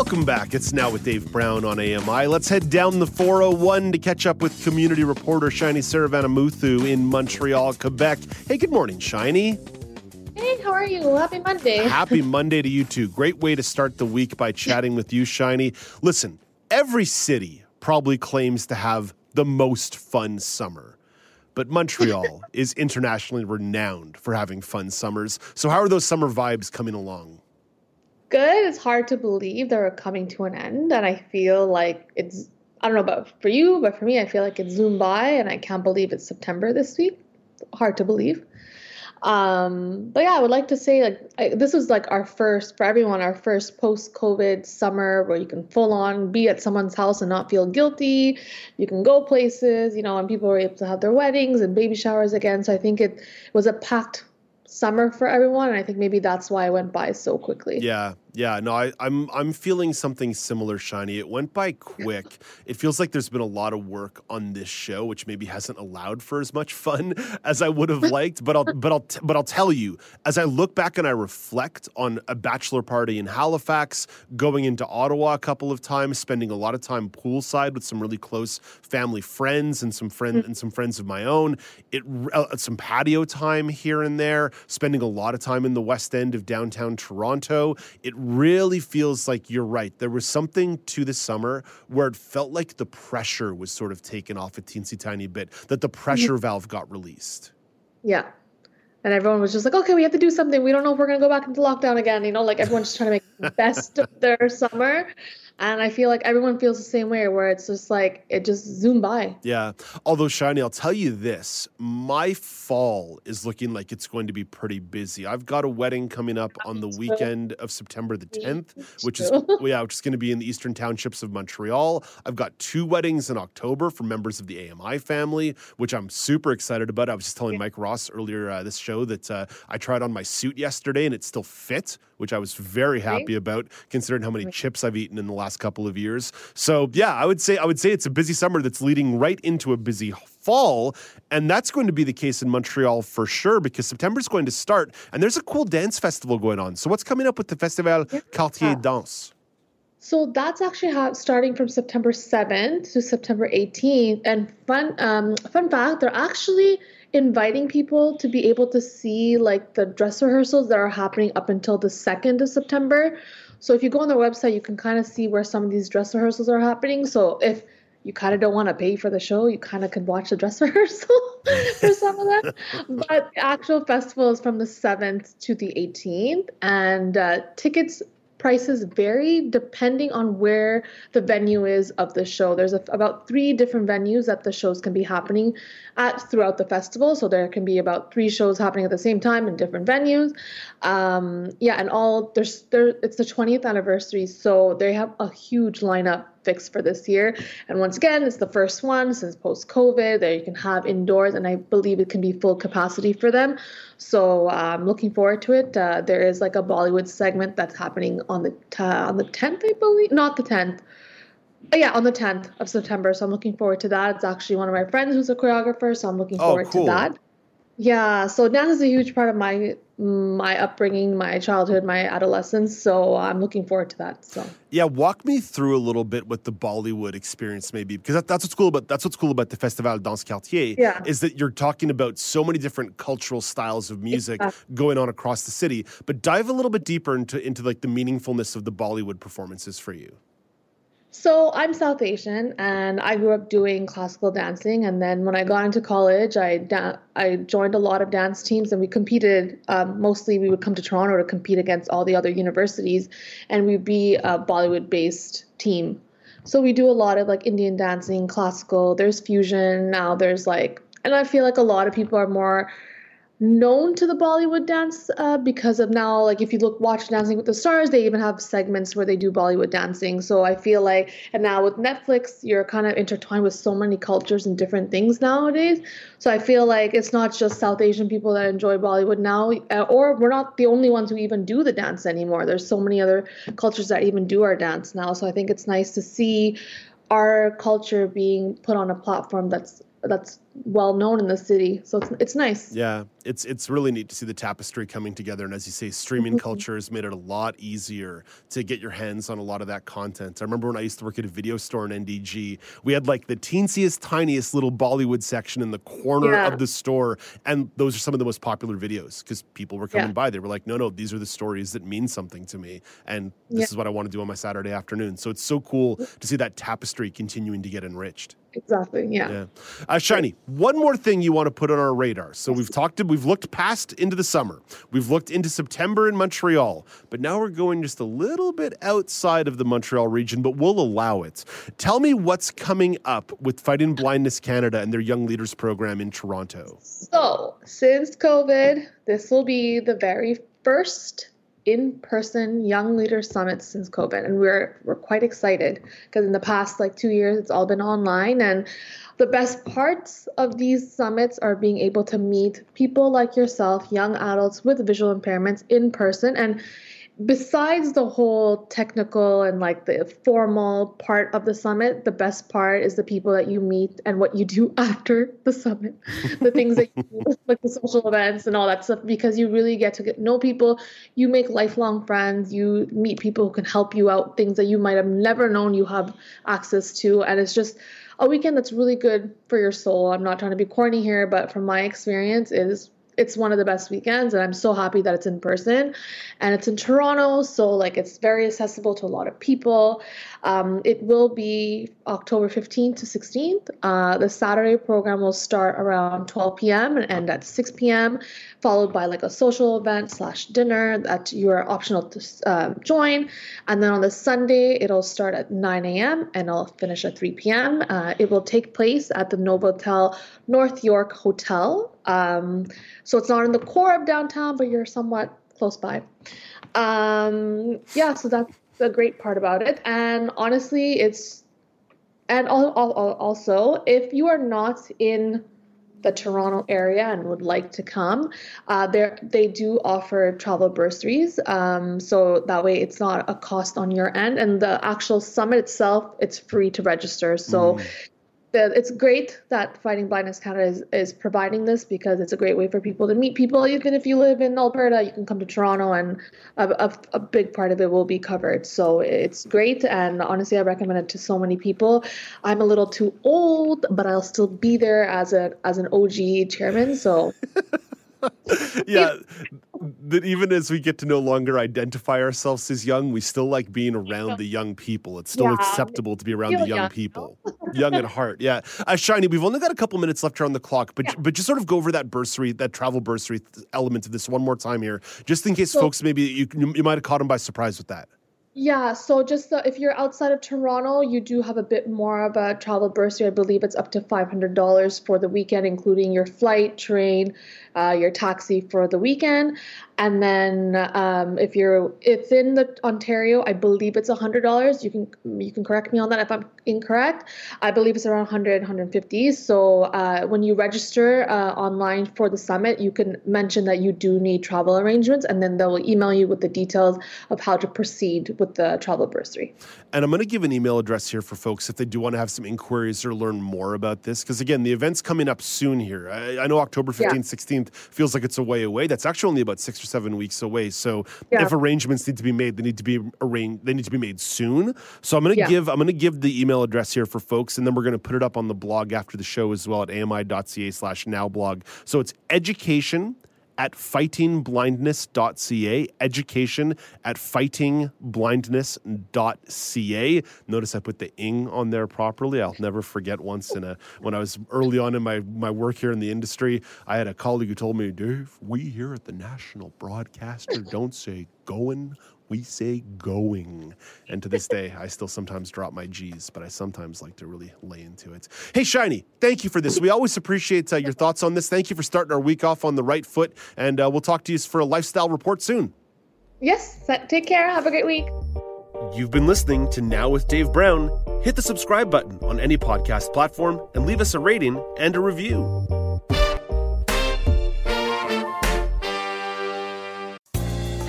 Welcome back. It's now with Dave Brown on AMI. Let's head down the 401 to catch up with community reporter Shiny Saravanamuthu in Montreal, Quebec. Hey, good morning, Shiny. Hey, how are you? Happy Monday. Happy Monday to you too. Great way to start the week by chatting with you, Shiny. Listen, every city probably claims to have the most fun summer. But Montreal is internationally renowned for having fun summers. So, how are those summer vibes coming along? Good. It's hard to believe they're coming to an end. And I feel like it's, I don't know about for you, but for me, I feel like it's zoomed by and I can't believe it's September this week. Hard to believe. Um, but yeah, I would like to say like I, this was like our first for everyone, our first post-COVID summer where you can full on be at someone's house and not feel guilty. You can go places, you know, and people were able to have their weddings and baby showers again. So I think it was a packed summer for everyone and i think maybe that's why it went by so quickly. Yeah yeah, no, I, I'm I'm feeling something similar, Shiny. It went by quick. It feels like there's been a lot of work on this show, which maybe hasn't allowed for as much fun as I would have liked. But I'll but I'll but I'll tell you, as I look back and I reflect on a bachelor party in Halifax, going into Ottawa a couple of times, spending a lot of time poolside with some really close family friends and some friend mm-hmm. and some friends of my own. It uh, some patio time here and there, spending a lot of time in the West End of downtown Toronto. It really feels like you're right. There was something to the summer where it felt like the pressure was sort of taken off a teensy tiny bit, that the pressure mm-hmm. valve got released. Yeah. And everyone was just like, okay, we have to do something. We don't know if we're going to go back into lockdown again. You know, like everyone's just trying to make the best of their summer. And I feel like everyone feels the same way, where it's just like it just zoomed by. Yeah. Although, Shiny, I'll tell you this my fall is looking like it's going to be pretty busy. I've got a wedding coming up on the weekend of September the 10th, which is, yeah, which is going to be in the eastern townships of Montreal. I've got two weddings in October for members of the AMI family, which I'm super excited about. I was just telling Mike Ross earlier uh, this show that uh, I tried on my suit yesterday and it still fit, which I was very happy about considering how many chips I've eaten in the last last couple of years. So yeah, I would say I would say it's a busy summer that's leading right into a busy fall, and that's going to be the case in Montreal for sure because September is going to start, and there's a cool dance festival going on. So what's coming up with the Festival yeah. Quartier Danse? So that's actually how, starting from September 7th to September 18th. And fun um, fun fact, they're actually inviting people to be able to see like the dress rehearsals that are happening up until the 2nd of September. So if you go on their website, you can kind of see where some of these dress rehearsals are happening. So if you kind of don't want to pay for the show, you kind of could watch the dress rehearsal for some of them. But the actual festival is from the 7th to the 18th, and uh, tickets prices vary depending on where the venue is of the show. There's a, about three different venues that the shows can be happening at throughout the festival. So there can be about three shows happening at the same time in different venues. Um, yeah, and all there's there. It's the 20th anniversary, so they have a huge lineup fixed for this year. And once again, it's the first one since post COVID that you can have indoors, and I believe it can be full capacity for them. So I'm looking forward to it. Uh, there is like a Bollywood segment that's happening on the t- on the 10th, I believe, not the 10th. But yeah, on the 10th of September. So I'm looking forward to that. It's actually one of my friends who's a choreographer, so I'm looking oh, forward oh, cool. to that. Yeah, so dance is a huge part of my my upbringing, my childhood, my adolescence. So I'm looking forward to that. So yeah, walk me through a little bit what the Bollywood experience maybe because that, that's what's cool about that's what's cool about the Festival Danse Quartier. Yeah. is that you're talking about so many different cultural styles of music exactly. going on across the city. But dive a little bit deeper into into like the meaningfulness of the Bollywood performances for you. So I'm South Asian, and I grew up doing classical dancing. And then when I got into college, I da- I joined a lot of dance teams, and we competed. Um, mostly, we would come to Toronto to compete against all the other universities, and we'd be a Bollywood-based team. So we do a lot of like Indian dancing, classical. There's fusion now. There's like, and I feel like a lot of people are more known to the Bollywood dance uh, because of now, like if you look watch Dancing with the Stars, they even have segments where they do Bollywood dancing. So I feel like, and now with Netflix, you're kind of intertwined with so many cultures and different things nowadays. So I feel like it's not just South Asian people that enjoy Bollywood now, uh, or we're not the only ones who even do the dance anymore. There's so many other cultures that even do our dance now. So I think it's nice to see our culture being put on a platform that's that's well known in the city. So it's it's nice. Yeah, it's it's really neat to see the tapestry coming together. And as you say, streaming Mm-hmm. culture has made it a lot easier to get your hands on a lot of that content. I remember when I used to work at a video store in NDG, we had like the teensiest, tiniest little Bollywood section in the corner Yeah. of the store, and those are some of the most popular videos because people were coming Yeah. by. They were like, "No, no, these are the stories that mean something to me, and this Yeah. is what I want to do on my Saturday afternoon." So it's so cool to see that tapestry continuing to get enriched. Exactly. Yeah. Yeah. Uh, Shiny, one more thing you want to put on our radar. So we've talked, to, we've looked past into the summer. We've looked into September in Montreal, but now we're going just a little bit outside of the Montreal region, but we'll allow it. Tell me what's coming up with Fighting Blindness Canada and their Young Leaders program in Toronto. So, since COVID, this will be the very first in-person young leader summit since COVID, and we're we're quite excited because in the past like two years it's all been online, and the best parts of these summits are being able to meet people like yourself, young adults with visual impairments in person, and besides the whole technical and like the formal part of the summit, the best part is the people that you meet and what you do after the summit, the things that you do, like the social events and all that stuff, because you really get to get know people. You make lifelong friends. You meet people who can help you out, things that you might have never known you have access to, and it's just a weekend that's really good for your soul. I'm not trying to be corny here, but from my experience, is it's one of the best weekends and i'm so happy that it's in person. And it's in toronto so like it's very accessible to a lot of people. Um, it will be october 15th to 16th uh, the saturday program will start around 12 p.m and end at 6 p.m followed by like a social event slash dinner that you're optional to uh, join. And then on the sunday it'll start at 9 a.m and it'll finish at 3 p.m uh, it will take place at the novotel north york hotel um, so it's not in the core of downtown, but you're somewhat close by. Um, yeah, so that's the great part about it. And honestly, it's and al- al- al- also if you are not in the Toronto area and would like to come, uh, there they do offer travel bursaries. Um, so that way, it's not a cost on your end, and the actual summit itself, it's free to register. So the, it's great that Fighting Blindness Canada is, is providing this because it's a great way for people to meet people. Even if you live in Alberta, you can come to Toronto, and a, a, a big part of it will be covered. So it's great, and honestly, I recommend it to so many people. I'm a little too old, but I'll still be there as a as an OG chairman. So yeah, that even as we get to no longer identify ourselves as young, we still like being around the young people. It's still Yeah. acceptable to be around the young young, people, young at heart. Yeah, uh, Shiny, we've only got a couple minutes left here on the clock, but Yeah. but just sort of go over that bursary, that travel bursary th- element of this one more time here, just in case So- folks maybe you you might have caught them by surprise with that. Yeah, so just uh, if you're outside of Toronto, you do have a bit more of a travel bursary. I believe it's up to $500 for the weekend, including your flight, train, uh, your taxi for the weekend. And then um, if you're if in the Ontario, I believe it's $100. You can you can correct me on that if I'm incorrect. I believe it's around 100, 150. So uh, when you register uh, online for the summit, you can mention that you do need travel arrangements, and then they'll email you with the details of how to proceed with the travel bursary. And I'm going to give an email address here for folks if they do want to have some inquiries or learn more about this. Because again, the event's coming up soon here. I, I know October 15th, Yeah. 16th feels like it's a way away. That's actually only about six or seven weeks away. So Yeah. if arrangements need to be made, they need to be arranged. They need to be made soon. So I'm going to Yeah. give I'm to give the email address here for folks, and then we're going to put it up on the blog after the show as well at ami.ca/slash now blog. So it's education at fightingblindness.ca, education at fightingblindness.ca. Notice I put the ing on there properly. I'll never forget once in a when I was early on in my, my work here in the industry, I had a colleague who told me, Dave, we here at the National Broadcaster don't say going, we say going. And to this day, I still sometimes drop my G's, but I sometimes like to really lay into it. Hey, Shiny, thank you for this. We always appreciate uh, your thoughts on this. Thank you for starting our week off on the right foot. And uh, we'll talk to you for a lifestyle report soon. Yes, take care. Have a great week. You've been listening to Now with Dave Brown. Hit the subscribe button on any podcast platform and leave us a rating and a review.